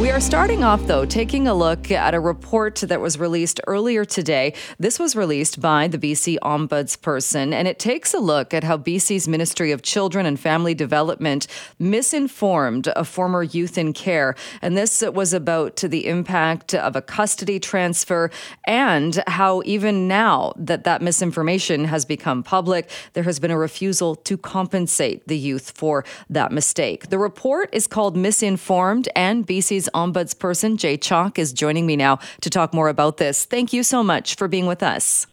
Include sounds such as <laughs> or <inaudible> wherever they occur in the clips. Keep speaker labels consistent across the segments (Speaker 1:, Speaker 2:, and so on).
Speaker 1: We are starting off, though, taking a look at a report that was released earlier today. This was released by the BC Ombudsperson, and it takes a look at how BC's Ministry of Children and Family Development misinformed a former youth in care. And this was about the impact of a custody transfer and how, even now that that misinformation has become public, there has been a refusal to compensate the youth for that mistake. The report is called Misinformed, and BC's ombudsperson, Jay Chalke, is joining me now to talk more about this. Thank you so much for being with us.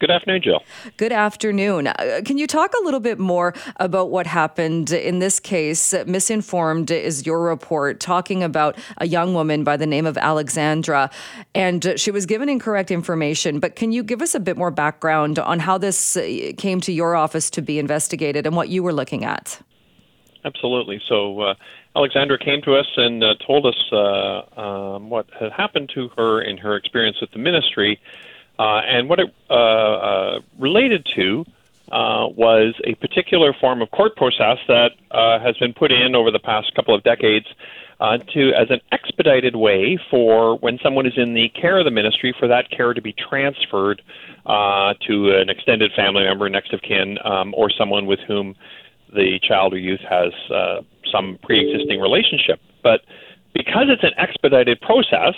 Speaker 2: Good afternoon, Jill.
Speaker 1: Good afternoon. Uh, can you talk a little bit more about what happened in this case? Misinformed is your report talking about a young woman by the name of Alexandra, and she was given incorrect information. But can you give us a bit more background on how this uh, came to your office to be investigated and what you were looking at?
Speaker 2: Absolutely. So, uh, Alexandra came to us and uh, told us uh, um, what had happened to her in her experience with the ministry, uh, and what it uh, uh, related to uh, was a particular form of court process that has been put in over the past couple of decades to as an expedited way for when someone is in the care of the ministry for that care to be transferred to an extended family member, next of kin, um, or someone with whom the child or youth has uh, some pre-existing relationship. But because it's an expedited process,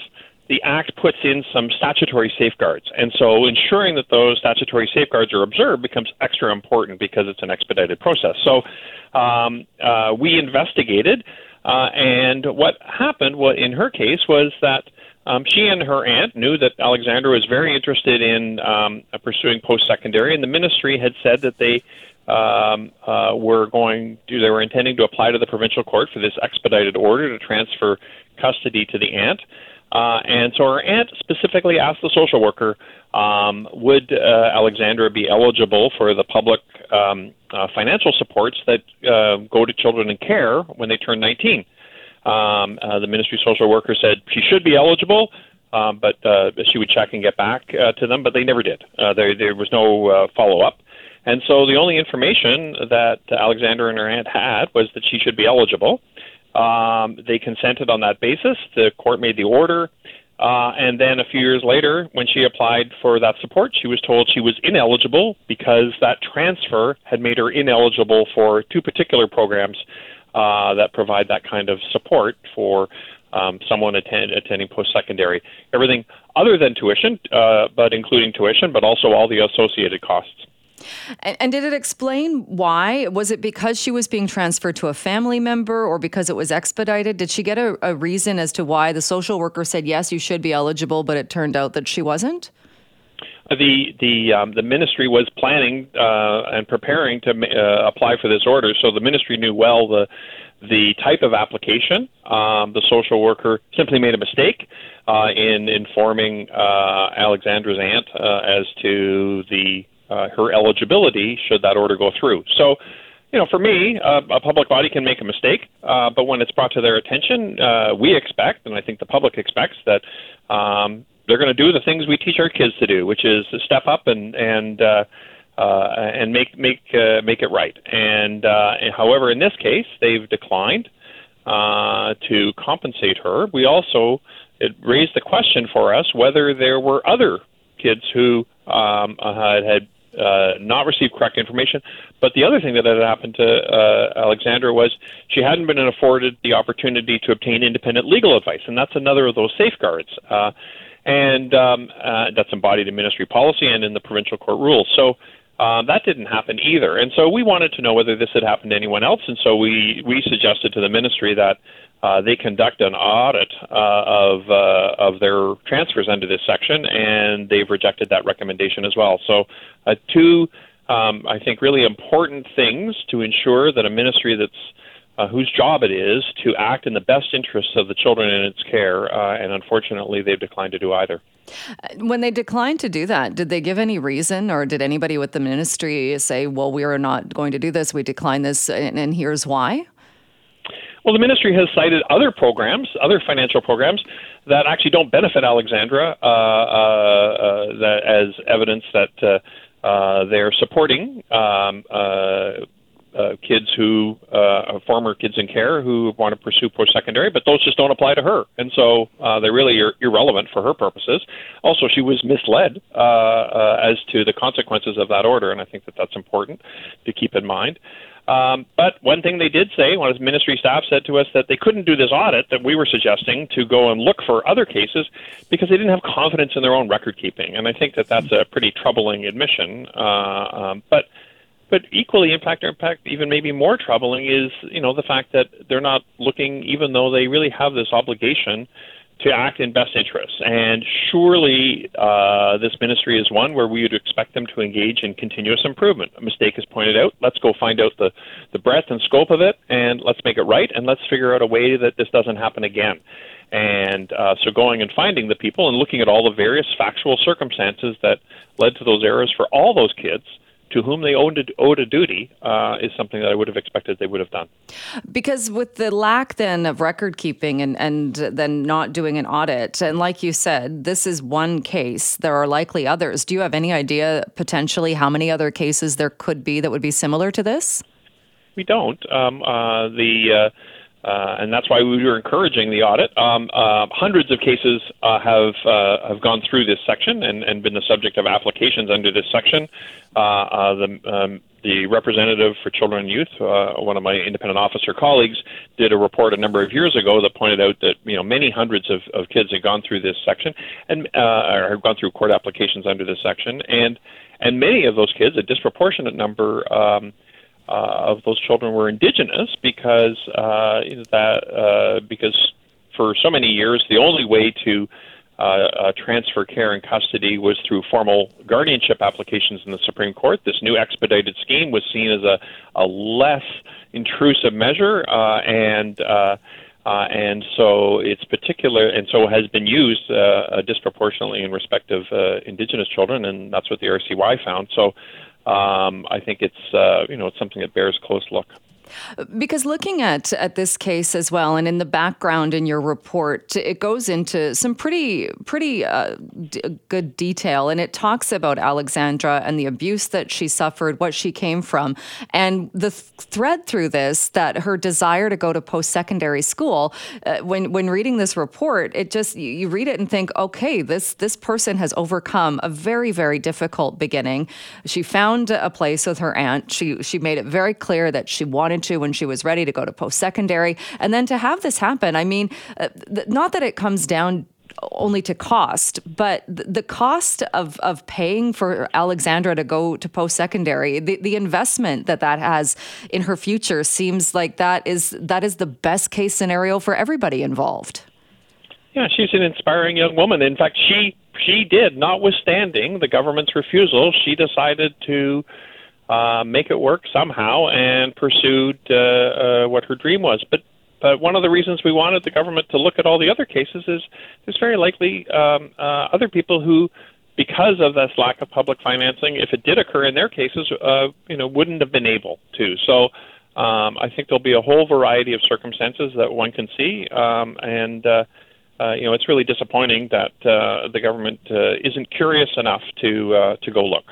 Speaker 2: the Act puts in some statutory safeguards. And so ensuring that those statutory safeguards are observed becomes extra important because it's an expedited process. So um, uh, we investigated, uh, and what happened in her case was that um, she and her aunt knew that Alexandra was very interested in um, pursuing post secondary, and the ministry had said that they um, uh, were going to, they were intending to apply to the provincial court for this expedited order to transfer custody to the aunt. Uh, and so her aunt specifically asked the social worker, um, would uh, Alexandra be eligible for the public um, uh, financial supports that uh, go to children in care when they turn 19? Um, uh, the ministry social worker said she should be eligible, um, but uh, she would check and get back uh, to them, but they never did. Uh, there, there was no uh, follow up. And so the only information that Alexandra and her aunt had was that she should be eligible. Um, they consented on that basis. The court made the order. Uh, and then a few years later, when she applied for that support, she was told she was ineligible because that transfer had made her ineligible for two particular programs uh, that provide that kind of support for um, someone attend, attending post secondary. Everything other than tuition, uh, but including tuition, but also all the associated costs.
Speaker 1: And, and, did it explain why? Was it because she was being transferred to a family member or because it was expedited? Did she get a, a reason as to why the social worker said, yes, you should be eligible, but it turned out that she wasn't?
Speaker 2: Uh, the the um, the ministry was planning uh, and preparing to uh, apply for this order, so the ministry knew well the the type of application. Um, the social worker simply made a mistake uh, in informing uh, Alexandra's aunt uh, as to the uh, her eligibility should that order go through. So, you know, for me, uh, a public body can make a mistake, uh, but when it's brought to their attention, uh, we expect, and I think the public expects, that um, they're going to do the things we teach our kids to do, which is step up and and uh, uh, and make make uh, make it right. And, uh, and however, in this case, they've declined uh, to compensate her. We also it raised the question for us whether there were other kids who um, had, had uh, not received correct information. But the other thing that had happened to uh, Alexandra was she hadn't been afforded the opportunity to obtain independent legal advice, and that's another of those safeguards. Uh, and um, uh, that's embodied in ministry policy and in the provincial court rules. So um, that didn't happen either. And so we wanted to know whether this had happened to anyone else, and so we we suggested to the ministry that uh, they conduct an audit uh, of uh, of their transfers under this section, and they've rejected that recommendation as well. So, uh, two, um, I think, really important things to ensure that a ministry that's uh, whose job it is to act in the best interests of the children in its care, and unfortunately, they've declined to do either.
Speaker 1: When they declined to do that, did they give any reason, or did anybody with the ministry say, "Well, we are not going to do this. We decline this, and, and here's why"?
Speaker 2: Well, the ministry has cited other programs, other financial programs that actually don't benefit Alexandra uh, uh, uh, that as evidence that uh, uh, they're supporting um, kids who former kids in care who want to pursue post-secondary, but those just don't apply to her, and so uh, they really are irrelevant for her purposes. Also, she was misled as to the consequences of that order, and I think that that's important to keep in mind. Um, but one thing they did say, one of the ministry staff said to us that they couldn't do this audit that we were suggesting to go and look for other cases because they didn't have confidence in their own record keeping, and I think that that's a pretty troubling admission. Uh, um, but but equally, in fact, in fact, even maybe more troubling is you know the fact that they're not looking, even though they really have this obligation to act in best interests. And surely uh, this ministry is one where we would expect them to engage in continuous improvement. A mistake is pointed out. Let's go find out the, the breadth and scope of it, and let's make it right, and let's figure out a way that this doesn't happen again. And uh, so going and finding the people and looking at all the various factual circumstances that led to those errors for all those kids – to whom they owed a, owed a duty uh, is something that I would have expected they would have done.
Speaker 1: Because with the lack then of record keeping and, and then not doing an audit, and like you said, this is one case, there are likely others. Do you have any idea potentially how many other cases there could be that would be similar to this?
Speaker 2: We don't. Um, uh, the uh, uh, and that's why we were encouraging the audit. Um, uh, hundreds of cases uh, have uh, have gone through this section and, and been the subject of applications under this section. Uh, uh, the um, the representative for children and youth, one of my independent officer colleagues, did a report a number of years ago that pointed out that you know many hundreds of, of kids had gone through this section and or have gone through court applications under this section, and and many of those kids, a disproportionate number. Um, of those children were indigenous because uh, that uh, because for so many years the only way to uh, uh, transfer care and custody was through formal guardianship applications in the Supreme Court. This new expedited scheme was seen as a, a less intrusive measure, uh, and uh, uh, and so it's particular, and so has been used uh, uh, disproportionately in respect of uh, Indigenous children, and that's what the RCY found. So um, I think it's uh, you know it's something that bears close look.
Speaker 1: Because looking at at this case as well, and in the background in your report, it goes into some pretty pretty uh, d- good detail, and it talks about Alexandra and the abuse that she suffered, what she came from, and the th- thread through this that her desire to go to post secondary school. Uh, when when reading this report, it just you, you read it and think, okay, this this person has overcome a very very difficult beginning. She found a place with her aunt. She she made it very clear that she wanted into when she was ready to go to post secondary. And then to have this happen, I mean, uh, th- not that it comes down only to cost, but the cost of, of paying for Alexandra to go to post secondary, the, the investment that that has in her future seems like that is that is the best case scenario for everybody involved.
Speaker 2: Yeah, she's an inspiring young woman. In fact, she she did, notwithstanding the government's refusal, she decided to uh, make it work somehow and pursued uh, uh, what her dream was. But but one of the reasons we wanted the government to look at all the other cases is there's very likely um, uh, other people who, because of this lack of public financing, if it did occur in their cases, uh, you know, wouldn't have been able to. So. Um, I think there'll be a whole variety of circumstances that one can see, um, and uh, uh, you know it's really disappointing that uh, the government uh, isn't curious enough to uh, to go look.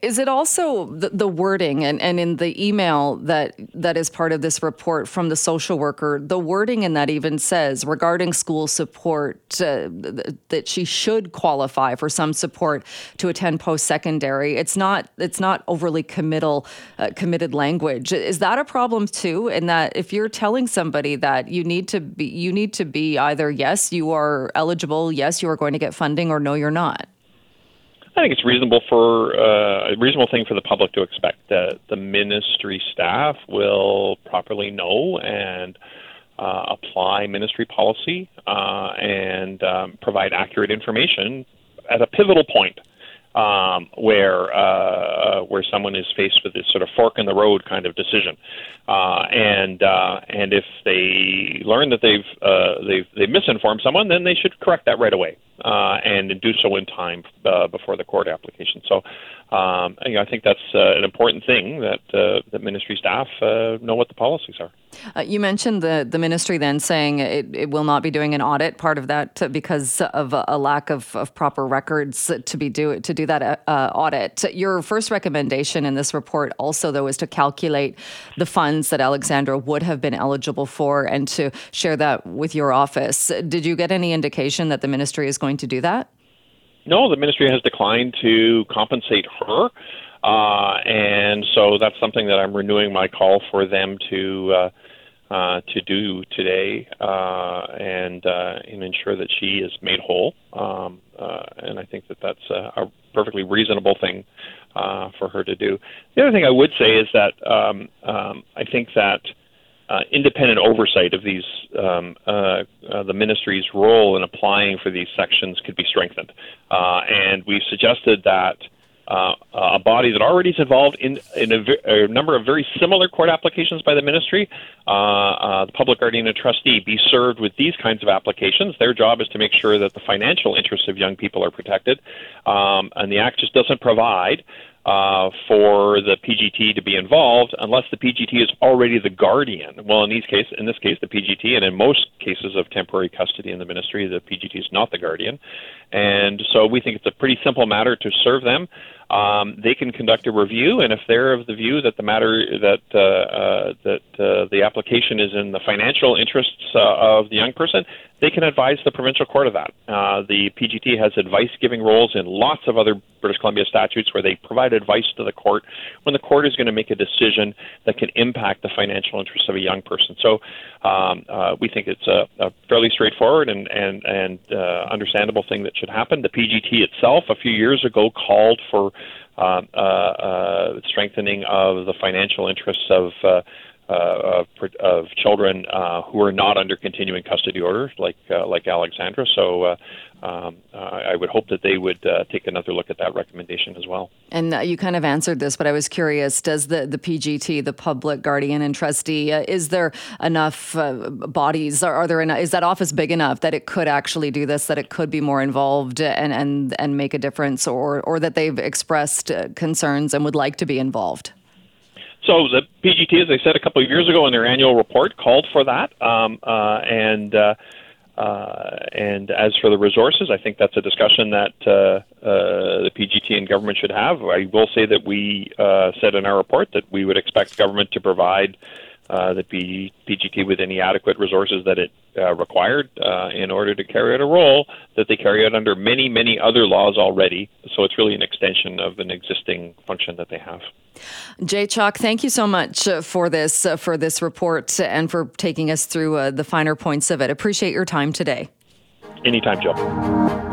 Speaker 1: Is it also the, the, wording and, and in the email that that is part of this report from the social worker, the wording in that even says regarding school support uh, that she should qualify for some support to attend post secondary. It's not it's not overly committal uh, committed language. Is that a problem too? In that if you're telling somebody that you need to be you need to be either yes you are eligible, yes you are going to get funding, or no you're not.
Speaker 2: I think it's reasonable for uh, a reasonable thing for the public to expect that the ministry staff will properly know and uh, apply ministry policy uh, and um, provide accurate information at a pivotal point um, where uh, where someone is faced with this sort of fork in the road kind of decision, uh, and uh, and if they learn that they've uh, they've they've misinformed someone, then they should correct that right away. Uh, and do so in time uh, before the court application. So um, you know, I think that's uh, an important thing that uh, ministry staff uh, know what the policies are.
Speaker 1: Uh, you mentioned the, the ministry then saying it, it will not be doing an audit. Part of that because of a, lack of, of proper records to be do to do that uh, audit. Your first recommendation in this report also though is to calculate the funds that Alexandra would have been eligible for and to share that with your office. Did you get any indication that the ministry is going to do that?
Speaker 2: No, the ministry has declined to compensate her. Uh, and so that's something that I'm renewing my call for them to uh, uh, to do today uh, and uh, and ensure that she is made whole. Um, uh, and I think that that's a, a perfectly reasonable thing uh, for her to do. The other thing I would say is that um, um, I think that uh, independent oversight of these um, uh, uh, the ministry's role in applying for these sections could be strengthened, uh, and we've suggested that. Uh, a body that already is involved in, in a, a, number of very similar court applications by the ministry, uh, the public guardian and trustee, be served with these kinds of applications. Their job is to make sure that the financial interests of young people are protected, um, and the Act just doesn't provide uh, for the PGT to be involved unless the PGT is already the guardian. Well, in these case, in this case, the PGT, and in most cases of temporary custody in the ministry, the PGT is not the guardian, and so we think it's a pretty simple matter to serve them. Um, they can conduct a review, and if they're of the view that the matter that uh, uh, that uh, the application is in the financial interests uh, of the young person, they can advise the provincial court of that. Uh, the PGT has advice giving roles in lots of other British Columbia statutes where they provide advice to the court when the court is going to make a decision that can impact the financial interests of a young person. So um, uh, we think it's a, a, fairly straightforward and, and, and understandable thing that should happen. The PGT itself, a few years ago, called for uh, uh, uh, strengthening of the financial interests of uh, of, of children uh, who are not under continuing custody orders, like uh, like Alexandra. So uh, um, uh, I would hope that they would uh, take another look at that recommendation as well.
Speaker 1: And you kind of answered this, but I was curious: Does the the PGT, the Public Guardian and Trustee, is there enough bodies? Are, are there enough, is that office big enough that it could actually do this? That it could be more involved and and and make a difference, or or that they've expressed concerns and would like to be involved?
Speaker 2: So the PGT, as I said a couple of years ago in their annual report, called for that, um, uh, and uh, uh, and as for the resources, I think that's a discussion that uh, uh, the PGT and government should have. I will say that we uh, said in our report that we would expect government to provide uh, the P- PGT with any adequate resources that it uh, required uh, in order to carry out a role that they carry out under many, many other laws already. So it's really an extension of an existing function that they have.
Speaker 1: Jay Chalke, thank you so much uh, for this uh, for this report and for taking us through uh, the finer points of it. Appreciate your time today.
Speaker 2: Anytime, Joe.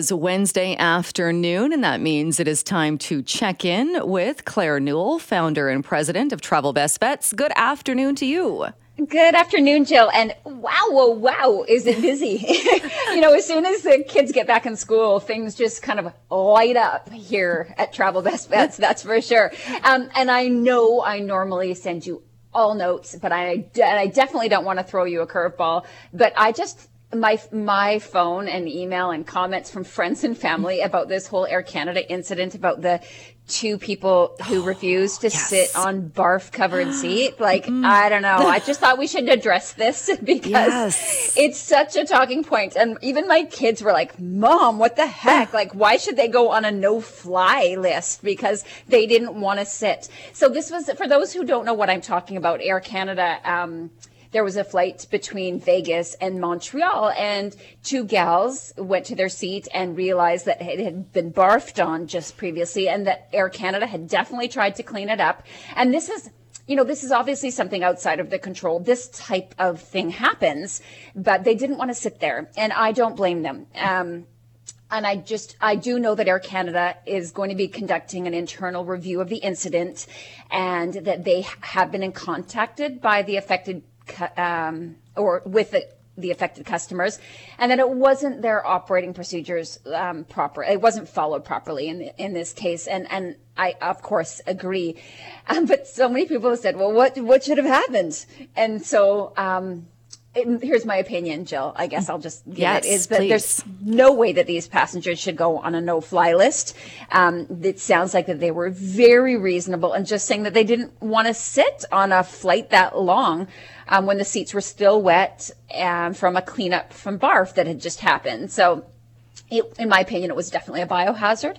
Speaker 1: Is Wednesday afternoon, and that means it is time to check in with Claire Newell, founder and president of Travel Best Bets. Good afternoon to you.
Speaker 3: Good afternoon, Jill. And wow, whoa, wow, is it busy? <laughs> you know, as soon as the kids get back in school, things just kind of light up here at Travel Best Bets, <laughs> that's for sure. Um, and I know I normally send you all notes, but I, I definitely don't want to throw you a curveball. But I just my my phone and email and comments from friends and family about this whole Air Canada incident about the two people who <gasps> refused to yes. sit on barf covered <gasps> seat. Like mm. I don't know. I <laughs> just thought we should address this <laughs> because yes. it's such a talking point. And even my kids were like, "Mom, what the heck? <sighs> like why should they go on a no fly list because they didn't want to sit?" So this was for those who don't know what I'm talking about. Air Canada um, there was a flight between Vegas and Montreal, and two gals went to their seat and realized that it had been barfed on just previously, and that Air Canada had definitely tried to clean it up. And this is you know, this is obviously something outside of the control. This type of thing happens, but they didn't want to sit there, and I don't blame them. Um, and I just, I do know that Air Canada is going to be conducting an internal review of the incident and that they have been contacted by the affected um, or with the, the affected customers, and that it wasn't their operating procedures um, proper. It wasn't followed properly in in this case, and and I of course agree. Um, <laughs> but so many people have said, well, what what should have happened? And so. Um, here's my opinion, Jill. I guess I'll just give
Speaker 1: yes,
Speaker 3: it. Is that
Speaker 1: please.
Speaker 3: there's no way that these passengers should go on a no-fly list. Um, it sounds like that they were very reasonable and just saying that they didn't want to sit on a flight that long um, when the seats were still wet um, from a cleanup from barf that had just happened. So, it, in my opinion, it was definitely a biohazard.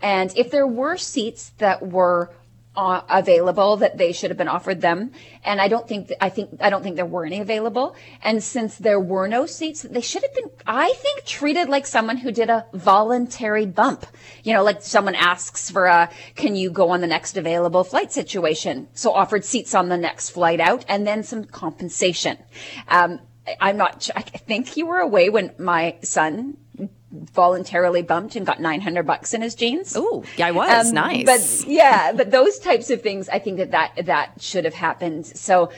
Speaker 3: And if there were seats that were uh, available that they should have been offered them. And i don't think i think i don't think there were any available. And since there were no seats they should have been i think treated like someone who did a voluntary bump. You know like someone asks for a can you go on the next available flight situation? So offered seats on the next flight out and then some compensation. Um, i'm not i think you were away when my son voluntarily bumped and got 900 bucks in his jeans.
Speaker 1: Oh, yeah, I was. Um, nice.
Speaker 3: But yeah, but those types of things, I think that that, that should have happened. So,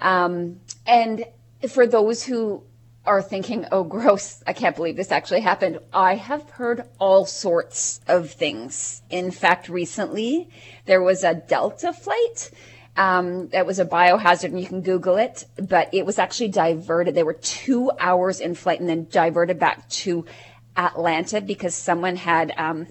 Speaker 3: um, and for those who are thinking, oh, gross, I can't believe this actually happened. I have heard all sorts of things. In fact, recently there was a Delta flight. Um, that was a biohazard and you can Google it, but it was actually diverted. They were two hours in flight and then diverted back to Atlanta because someone had um,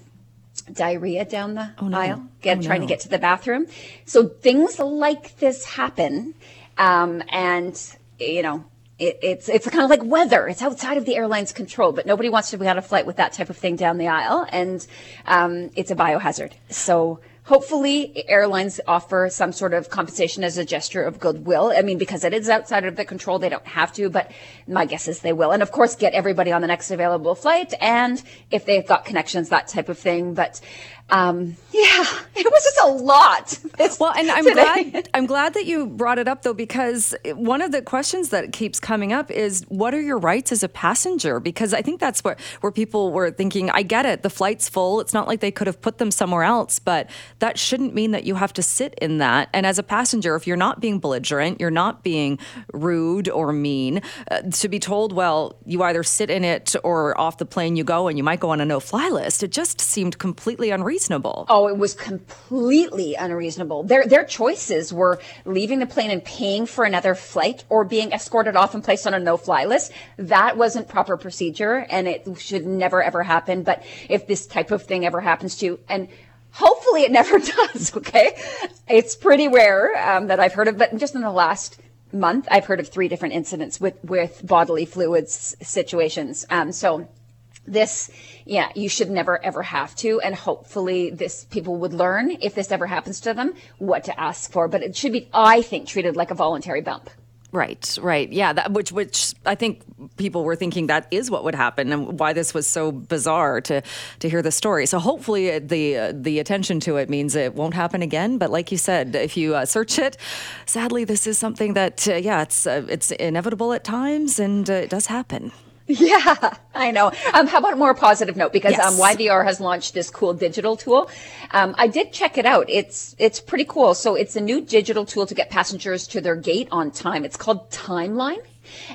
Speaker 3: diarrhea down the oh, no. aisle, get, oh, trying no. to get to the bathroom. So things like this happen, um, and you know. It, it's it's kind of like weather. It's outside of the airline's control, but nobody wants to be on a flight with that type of thing down the aisle, and um, it's a biohazard. So hopefully airlines offer some sort of compensation as a gesture of goodwill. I mean, because it is outside of the control, they don't have to, but my guess is they will. And of course, get everybody on the next available flight. And if they've got connections, that type of thing. But um, yeah, it was just a lot. <laughs>
Speaker 1: Well, and I'm glad I'm glad that you brought it up though, because one of the questions that keeps coming up is what are your rights as a passenger? Because I think that's where where people were thinking. I get it, the flight's full. It's not like they could have put them somewhere else, but that shouldn't mean that you have to sit in that. And as a passenger, if you're not being belligerent, you're not being rude or mean, uh, to be told, well, you either sit in it or off the plane you go, and you might go on a no-fly list. It just seemed completely unreasonable unreasonable.
Speaker 3: Oh, it was completely unreasonable. Their their choices were leaving the plane and paying for another flight or being escorted off and placed on a no-fly list. That wasn't proper procedure and it should never ever happen. But if this type of thing ever happens to you and hopefully it never <laughs> does, okay? It's pretty rare um, that I've heard of, but just in the last month, I've heard of three different incidents with, with bodily fluids situations. Um, so this yeah you should never ever have to and hopefully this people would learn if this ever happens to them what to ask for but it should be i think treated like a voluntary bump
Speaker 1: Right, right, yeah. That, which, which I think people were thinking that is what would happen, and why this was so bizarre to to hear the story. So hopefully, the uh, the attention to it means it won't happen again. But like you said, if you uh, search it, sadly, this is something that uh, yeah, it's uh, it's inevitable at times, and uh, it does happen. <laughs>
Speaker 3: Yeah, I know. Um, how about a more positive note? Because um, yes. um, YVR has launched this cool digital tool. Um, I did check it out. It's it's pretty cool. So it's a new digital tool to get passengers to their gate on time. It's called Timeline,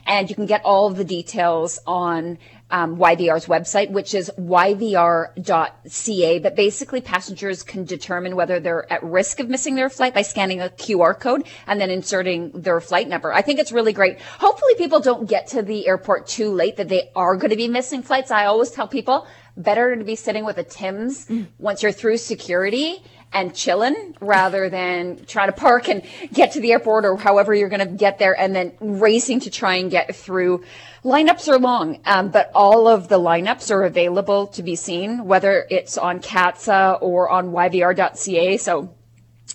Speaker 3: and you can get all the details on um, YVR's website, which is yvr.ca. But basically, passengers can determine whether they're at risk of missing their flight by scanning a QR code and then inserting their flight number. I think it's really great. Hopefully, people don't get to the airport too late that they are going to be missing flights. I always tell people better to be sitting with a Tim's mm. once you're through security and chilling rather than try to park and get to the airport or however you're going to get there and then racing to try and get through Lineups are long, um, but all of the lineups are available to be seen, whether it's on CATSA or on yvr.ca. So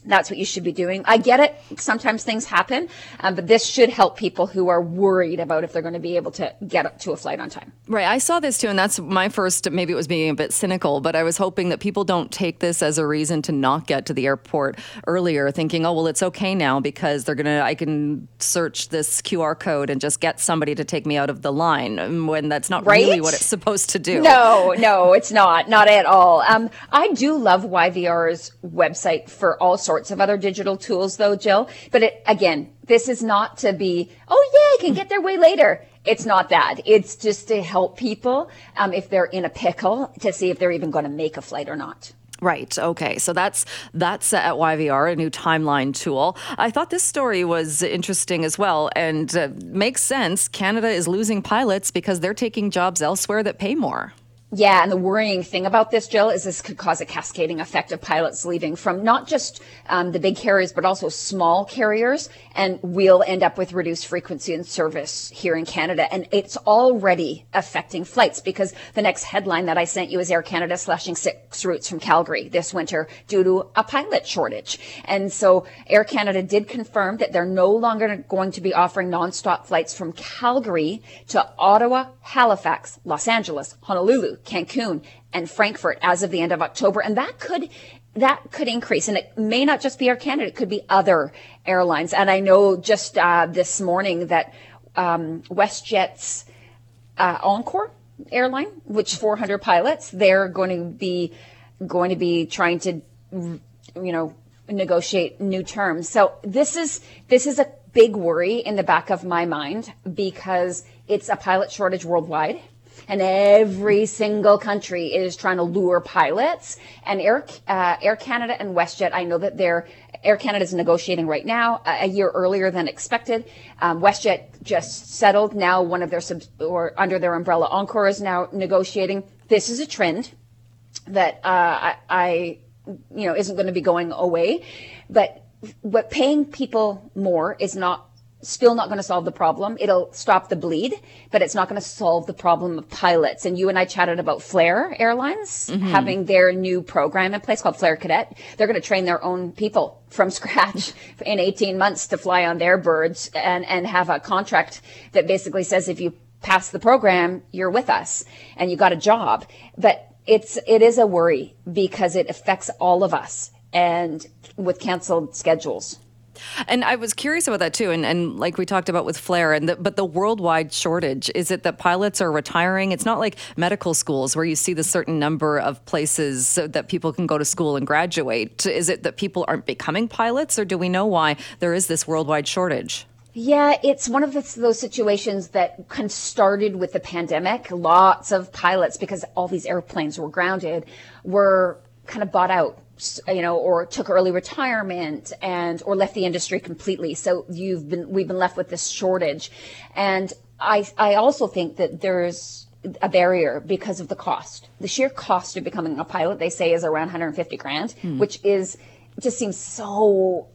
Speaker 3: that's what you should be doing. I get it. Sometimes things happen, um, but this should help people who are worried about if they're going to be able to get to a flight on time.
Speaker 1: Right. I saw this too, and that's my first. Maybe it was being a bit cynical, but I was hoping that people don't take this as a reason to not get to the airport earlier, thinking, "Oh, well, it's okay now because they're gonna. I can search this QR code and just get somebody to take me out of the line." When that's not right? really what it's supposed to do.
Speaker 3: No, no, it's not. Not at all. Um, I do love YVR's website for all sorts of other digital tools though, Jill. But it, again, this is not to be, oh yeah, I can get their way later. It's not that. It's just to help people um, if they're in a pickle to see if they're even going to make a flight or not.
Speaker 1: Right. Okay. So that's that's at YVR, a new timeline tool. I thought this story was interesting as well, and uh, makes sense. Canada is losing pilots because they're taking jobs elsewhere that pay more.
Speaker 3: Yeah, and the worrying thing about this, Jill, is this could cause a cascading effect of pilots leaving from not just um, the big carriers, but also small carriers. And we'll end up with reduced frequency and service here in Canada. And it's already affecting flights because the next headline that I sent you is Air Canada slashing six routes from Calgary this winter due to a pilot shortage. And so Air Canada did confirm that they're no longer going to be offering nonstop flights from Calgary to Ottawa, Halifax, Los Angeles, Honolulu, Cancun, and Frankfurt as of the end of October. And that could that could increase. And it may not just be air canada. It could be other airlines. And i know just uh, this morning that um, westjet's uh, encore airline which 400 pilots they're going to be going to be trying to you know negotiate new terms. So this is this is a big worry in the back of my mind because it's a pilot shortage worldwide and every single country is trying to lure pilots. And Air uh, Air Canada and WestJet, I know that they're Air Canada is negotiating right now, a year earlier than expected. Um, WestJet just settled. Now one of their subs or under their umbrella, Encore is now negotiating. This is a trend that uh, I, I, you know, isn't going to be going away. But what paying people more is not still not going to solve the problem. It'll stop the bleed, but it's not going to solve the problem of pilots. And you and I chatted about Flair Airlines mm-hmm. having their new program in place called Flair Cadet. They're going to train their own people from <laughs> scratch in 18 months to fly on their birds and, and have a contract that basically says if you pass the program, you're with us and you got a job. But it's, it is a worry because it affects all of us and with canceled schedules.
Speaker 1: And I was curious about that too. And, and like we talked about with Flair, and the, but the worldwide shortage is it that pilots are retiring? It's not like medical schools where you see the certain number of places so that people can go to school and graduate. Is it that people aren't becoming pilots, or do we know why there is this worldwide shortage?
Speaker 3: Yeah, it's one of those situations that kind of started with the pandemic. Lots of pilots, because all these airplanes were grounded, were kind of bought out you know, or took early retirement and or left the industry completely. So you've been we've been left with this shortage, and I I also think that there's a barrier because of the cost. The sheer cost of becoming a pilot, they say, is around 150 grand, hmm. which is just seems so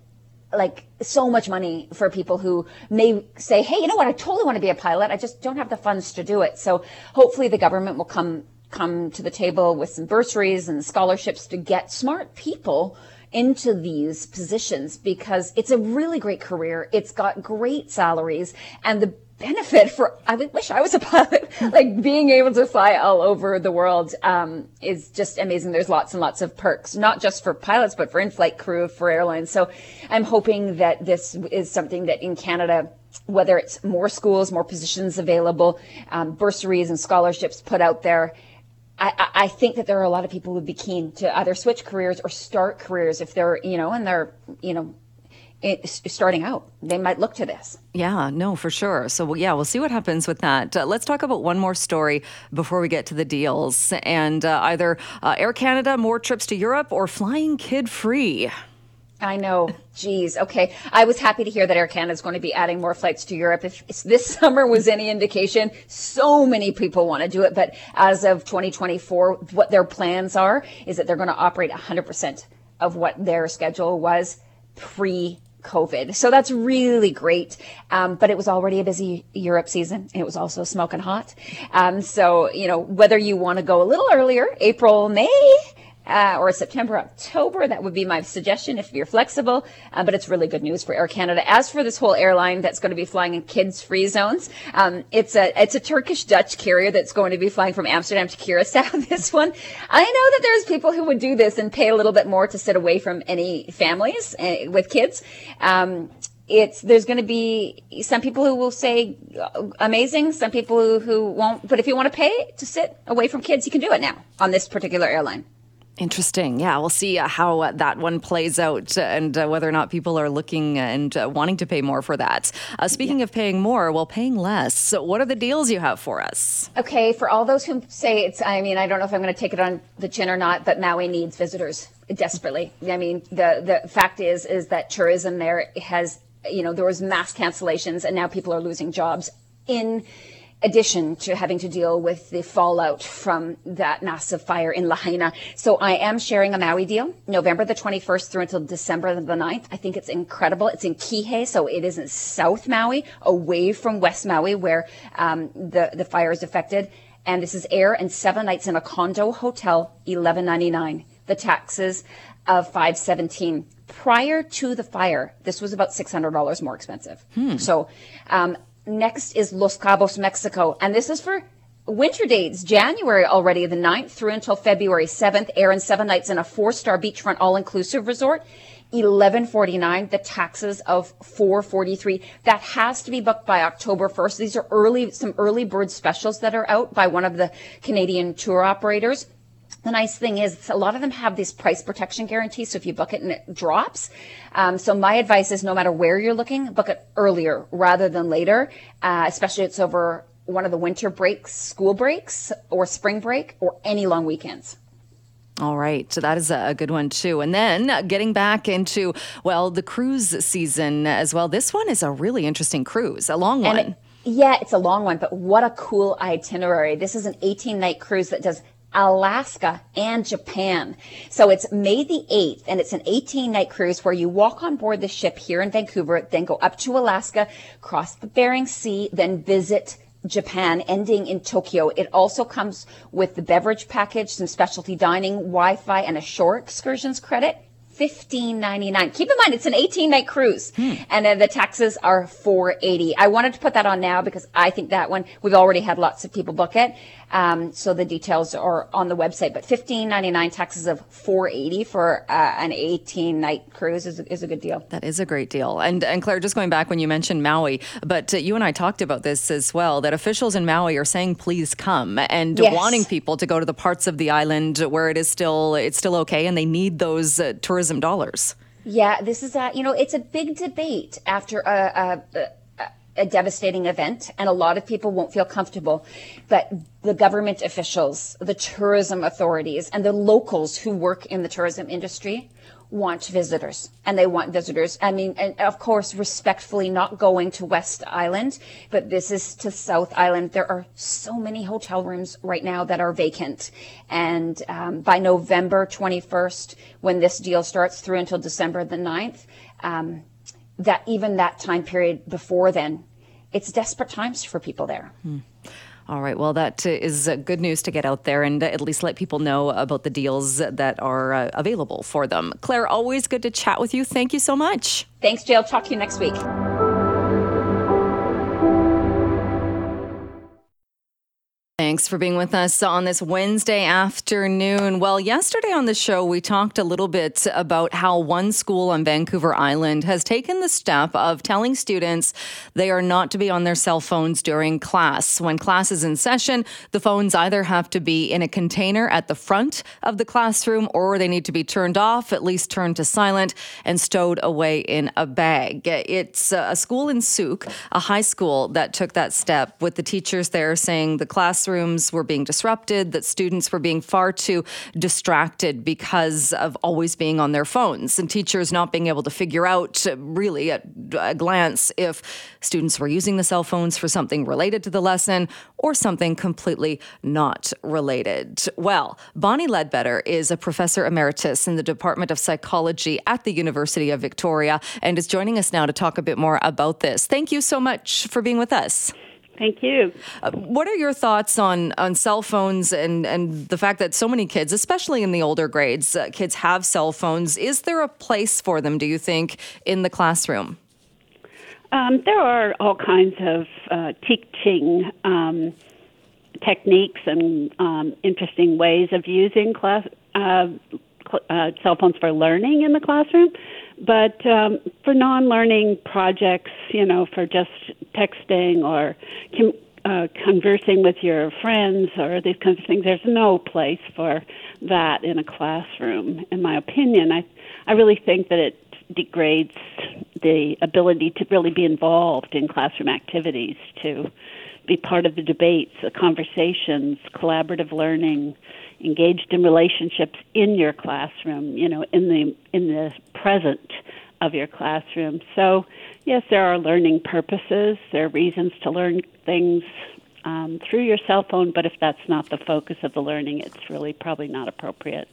Speaker 3: like so much money for people who may say, hey, you know what, I totally want to be a pilot. I just don't have the funds to do it. So hopefully the government will come come to the table with some bursaries and scholarships to get smart people into these positions because it's a really great career. It's got great salaries and the benefit for I wish I was a <laughs> pilot. like being able to fly all over the world um, is just amazing. There's lots and lots of perks, not just for pilots, but for in-flight crew, for airlines. So I'm hoping that this is something that in Canada whether it's more schools, more positions available, um, bursaries and scholarships put out there, I, I think that there are a lot of people who would be keen to either switch careers or start careers if they're, you know, and they're, you know, starting out. They might look to this.
Speaker 1: Yeah, no, for sure. So, yeah, we'll see what happens with that. Uh, let's talk about one more story before we get to the deals. And uh, either uh, Air Canada, more trips to Europe, or flying kid free.
Speaker 3: I know. Geez. Okay. I was happy to hear that Air Canada is going to be adding more flights to Europe. If this <laughs> summer was any indication, so many people want to do it. But as of 2024, what their plans are is that they're going to operate 100% of what their schedule was pre COVID. So that's really great. Um, but it was already a busy Europe season. It was also smoking hot. Um, so, you know, whether you want to go a little earlier, April, May, uh, or September, October. That would be my suggestion if you're flexible. Uh, but it's really good news for Air Canada. As for this whole airline that's going to be flying in kids-free zones, um, it's a it's a Turkish Dutch carrier that's going to be flying from Amsterdam to Curacao. <laughs> This one, I know that there's people who would do this and pay a little bit more to sit away from any families uh, with kids. Um, it's there's going to be some people who will say amazing, some people who, who won't. But if you want to pay to sit away from kids, you can do it now on this particular airline.
Speaker 1: Interesting. Yeah, we'll see uh, how uh, that one plays out uh, and uh, whether or not people are looking and uh, wanting to pay more for that. Uh, speaking yeah. of paying more, well, paying less. So what are the deals you have for us?
Speaker 3: Okay, for all those who say it's, I mean, I don't know if I'm going to take it on the chin or not, but Maui needs visitors desperately. I mean, the the fact is is that tourism there has, you know, there was mass cancellations and now people are losing jobs in addition to having to deal with the fallout from that massive fire in Lahaina. So I am sharing a Maui deal, November the 21st through until December the 9th. I think it's incredible. It's in Kihei, so it is in South Maui, away from West Maui, where um, the, the fire is affected. And this is air and seven nights in a condo hotel, 11.99. The taxes of 517 prior to the fire, this was about $600 more expensive. Hmm. So, um, next is Los Cabos, Mexico. And this is for winter dates, January already, the 9th through until February 7th. Air and seven nights in a four star beachfront all inclusive resort. 1149 the taxes of 443 that has to be booked by october 1st these are early some early bird specials that are out by one of the canadian tour operators the nice thing is a lot of them have this price protection guarantee. So if you book it and it drops, um, so my advice is no matter where you're looking, book it earlier rather than later, uh, especially if it's over one of the winter breaks, school breaks, or spring break, or any long weekends.
Speaker 1: All right. So that is a good one, too. And then getting back into, well, the cruise season as well. This one is a really interesting cruise, a long one. It,
Speaker 3: yeah, it's a long one, but what a cool itinerary. This is an 18 night cruise that does Alaska and Japan. So it's May the 8th and it's an 18 night cruise where you walk on board the ship here in Vancouver, then go up to Alaska, cross the Bering Sea, then visit Japan, ending in Tokyo. It also comes with the beverage package, some specialty dining, Wi-Fi, and a shore excursions credit. Fifteen ninety nine. Keep in mind, it's an 18 night cruise hmm. and uh, the taxes are 480. I wanted to put that on now because I think that one, we've already had lots of people book it. Um, so the details are on the website, but 15.99 taxes of 480 for uh, an 18 night cruise is, is a good deal.
Speaker 1: That is a great deal. And and Claire, just going back when you mentioned Maui, but uh, you and I talked about this as well. That officials in Maui are saying please come and yes. wanting people to go to the parts of the island where it is still it's still okay, and they need those uh, tourism dollars.
Speaker 3: Yeah, this is a you know it's a big debate after a, a, a devastating event and a lot of people won't feel comfortable. But the government officials, the tourism authorities, and the locals who work in the tourism industry want visitors and they want visitors. I mean, and of course, respectfully not going to West Island, but this is to South Island. There are so many hotel rooms right now that are vacant. And um, by November 21st, when this deal starts through until December the 9th, um, that even that time period before then, it's desperate times for people there. Hmm.
Speaker 1: All right. Well, that is good news to get out there and at least let people know about the deals that are uh, available for them. Claire, always good to chat with you. Thank you so much.
Speaker 3: Thanks, Jill. Talk to you next week.
Speaker 1: Thanks for being with us on this Wednesday afternoon. Well, yesterday on the show, we talked a little bit about how one school on Vancouver Island has taken the step of telling students they are not to be on their cell phones during class. When class is in session, the phones either have to be in a container at the front of the classroom or they need to be turned off, at least turned to silent, and stowed away in a bag. It's uh, a school in Sooke, a high school, that took that step with the teachers there saying the class classrooms were being disrupted, that students were being far too distracted because of always being on their phones, and teachers not being able to figure out uh, really at a glance if students were using the cell phones for something related to the lesson or something completely not related. Well, Bonnie Leadbeater is a professor emeritus in the Department of Psychology at the University of Victoria and is joining us now to talk a bit more about this. Thank you so much for being with us.
Speaker 4: Thank you.
Speaker 1: Uh, what are your thoughts on, on cell phones and, and the fact that so many kids, especially in the older grades, uh, kids have cell phones? Is there a place for them, do you think, in the classroom?
Speaker 4: Um, there are all kinds of uh, teaching um, techniques and um, interesting ways of using class, uh, cl- uh, cell phones for learning in the classroom. But um, for non learning projects, you know, for just texting or com- uh, conversing with your friends or these kinds of things. There's no place for that in a classroom, in my opinion. I I really think that it degrades the ability to really be involved in classroom activities, to be part of the debates, the conversations, collaborative learning, engaged in relationships in your classroom, you know, in the in the present of your classroom. So, yes, there are learning purposes. There are reasons to learn things um, through your cell phone, but if that's not the focus of the learning, it's really probably not appropriate.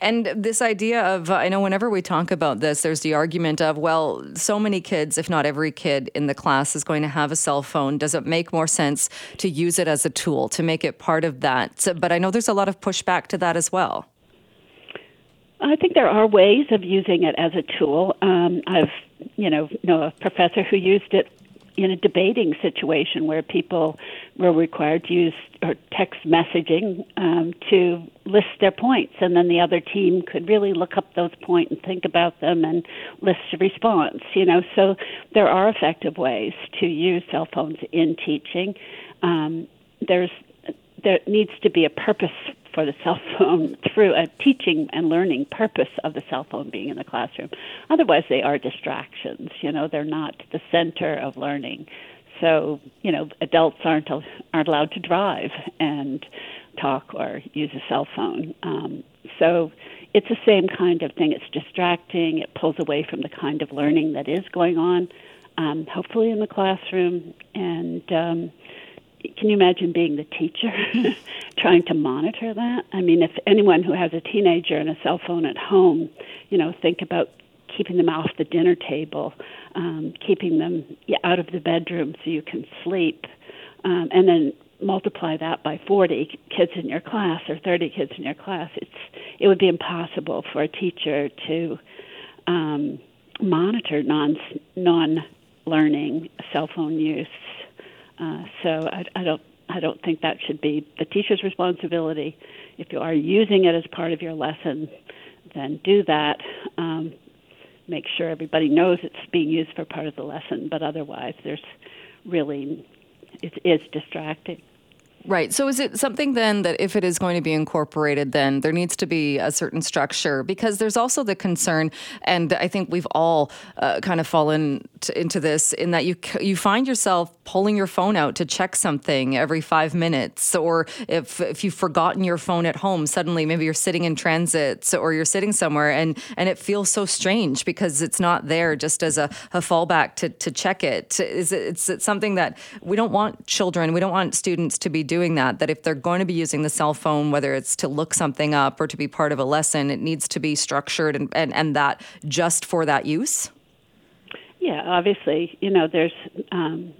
Speaker 1: And this idea of, uh, I know whenever we talk about this, there's the argument of, well, so many kids, if not every kid in the class, is going to have a cell phone. Does it make more sense to use it as a tool, to make it part of that? But I know there's a lot of pushback to that as well.
Speaker 4: I think there are ways of using it as a tool. Um, I've, you know, know a professor who used it in a debating situation where people were required to use or text messaging um, to list their points, and then the other team could really look up those points and think about them and list a response. You know, so there are effective ways to use cell phones in teaching. Um, there's there needs to be a purpose for the cell phone <laughs> through a teaching and learning purpose of the cell phone being in the classroom. Otherwise, they are distractions. You know, they're not the center of learning. So, you know, adults aren't aren't allowed to drive and talk or use a cell phone. Um, so, it's the same kind of thing. It's distracting. It pulls away from the kind of learning that is going on, um, hopefully in the classroom, and um, can you imagine being the teacher <laughs> trying to monitor that? I mean, if anyone who has a teenager and a cell phone at home, you know, think about keeping them off the dinner table, um, keeping them out of the bedroom so you can sleep, um, and then multiply that by 40 kids in your class or 30 kids in your class. It's it would be impossible for a teacher to um, monitor non non learning cell phone use uh, so I, I don't I don't think that should be the teacher's responsibility. If you are using it as part of your lesson, then do that. Um, make sure everybody knows it's being used for part of the lesson, but otherwise, there's really it is distracting.
Speaker 1: Right. So is it something then that if it is going to be incorporated, then there needs to be a certain structure? Because there's also the concern, and I think we've all uh, kind of fallen to, into this, in that you you find yourself pulling your phone out to check something every five minutes, or if if you've forgotten your phone at home, suddenly maybe you're sitting in transit or you're sitting somewhere, and and it feels so strange because it's not there just as a, a fallback to to check it. Is it, it's, it's something that we don't want children, we don't want students to be doing doing that, that if they're going to be using the cell phone, whether it's to look something up or to be part of a lesson, it needs to be structured and, and, and that just for that use?
Speaker 4: Yeah, obviously, you know, there's um,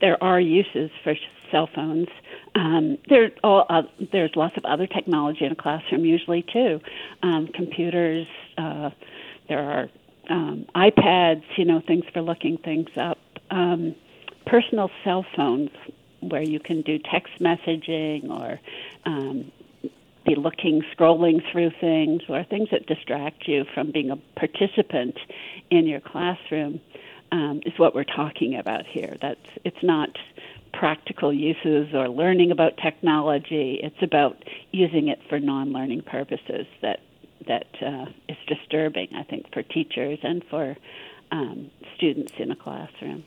Speaker 4: there are uses for cell phones. Um, there all, uh, there's lots of other technology in a classroom usually too, um, computers. Uh, there are um, iPads, you know, things for looking things up. Um, personal cell phones where you can do text messaging or um, be looking, scrolling through things, or things that distract you from being a participant in your classroom, um, is what we're talking about here. That's it's not practical uses or learning about technology. It's about using it for non-learning purposes that that uh, is disturbing, I think, for teachers and for um, students in a classroom.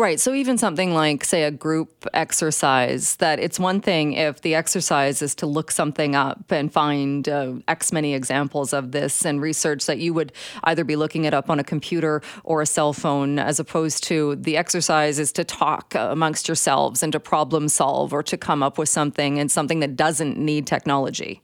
Speaker 1: Right. So even something like, say, a group exercise, that it's one thing if the exercise is to look something up and find uh, X many examples of this and research that you would either be looking it up on a computer or a cell phone, as opposed to the exercise is to talk amongst yourselves and to problem solve or to come up with something and something that doesn't need technology.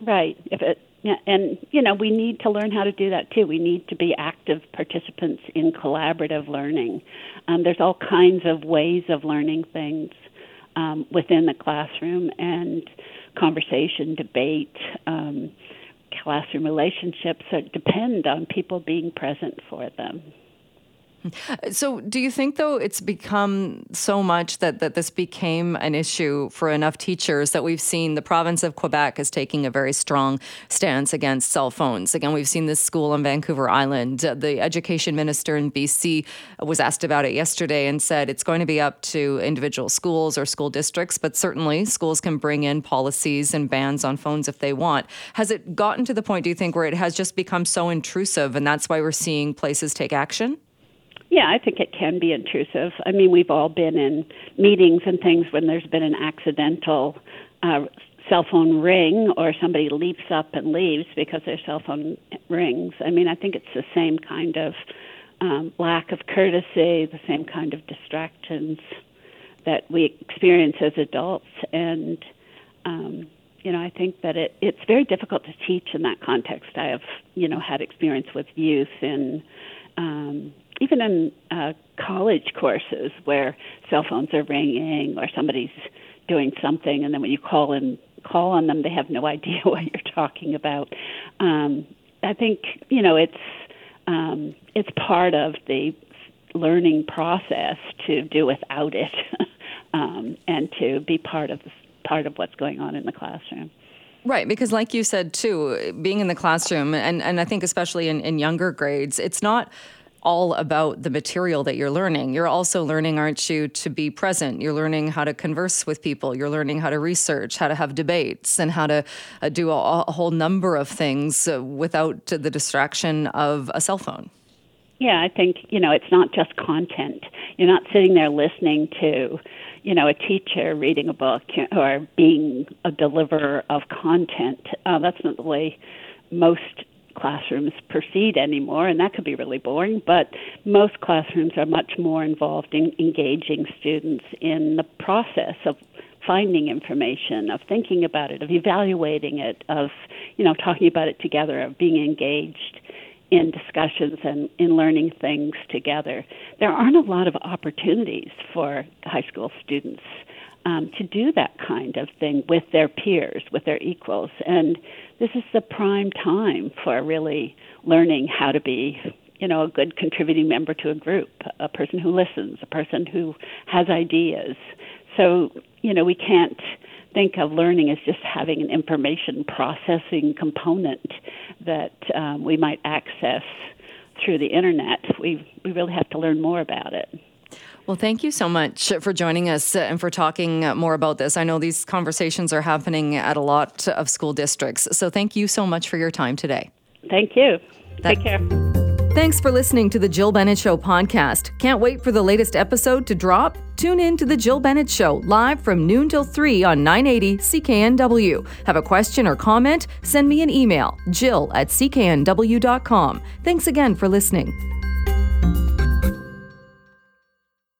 Speaker 4: Right. If it and you know we need to learn how to do that too. We need to be active participants in collaborative learning. Um, there's all kinds of ways of learning things um, within the classroom, and conversation, debate, um, classroom relationships that depend on people being present for them.
Speaker 1: Uh, so, do you think, though, it's become so much that, that this became an issue for enough teachers that we've seen the province of Quebec is taking a very strong stance against cell phones? Again, we've seen this school on Vancouver Island. Uh, the education minister in BC was asked about it yesterday and said it's going to be up to individual schools or school districts, but certainly schools can bring in policies and bans on phones if they want. Has it gotten to the point, do you think, where it has just become so intrusive and that's why we're seeing places take action?
Speaker 4: Yeah, I think it can be intrusive. I mean, we've all been in meetings and things when there's been an accidental uh, cell phone ring or somebody leaps up and leaves because their cell phone rings. I mean, I think it's the same kind of um, lack of courtesy, the same kind of distractions that we experience as adults. And, um, you know, I think that it, it's very difficult to teach in that context. I have, you know, had experience with youth in um, even in uh, college courses where cell phones are ringing or somebody's doing something, and then when you call and call on them, they have no <laughs> idea what you're talking about. Um, I think you know it's um, it's part of the learning process to do without it, <laughs> um, and to be part of part of what's going on in the classroom.
Speaker 1: Right, because like you said too, being in the classroom, and, and I think especially in, in younger grades, it's not all about the material that you're learning. You're also learning, aren't you, to be present. You're learning how to converse with people. You're learning how to research, how to have debates, and how to uh, do a, a, whole number of things uh, without the distraction of a cell phone.
Speaker 4: Yeah, I think, you know, it's not just content. You're not sitting there listening to, you know, a teacher reading a book or being a deliverer of content. Uh, that's not the way most classrooms proceed anymore, and that could be really boring. But most classrooms are much more involved in engaging students in the process of finding information, of thinking about it, of evaluating it, of you know talking about it together, of being engaged in discussions and in learning things together. There aren't a lot of opportunities for high school students um, to do that kind of thing with their peers, with their equals. And this is the prime time for really learning how to be, you know, a good contributing member to a group, a person who listens, a person who has ideas. So, you know, we can't think of learning as just having an information processing component that um, we might access through the internet. We we really have to learn more about it.
Speaker 1: Well, thank you so much for joining us and for talking more about this. I know these conversations are happening at a lot of school districts. So thank you so much for your time today.
Speaker 4: Thank you. Take care.
Speaker 1: Thanks for listening to the Jill Bennett Show podcast. Can't wait for the latest episode to drop? Tune in to the Jill Bennett Show live from noon till 3 on 980 CKNW. Have a question or comment? Send me an email, jill at cknw.com. Thanks again for listening.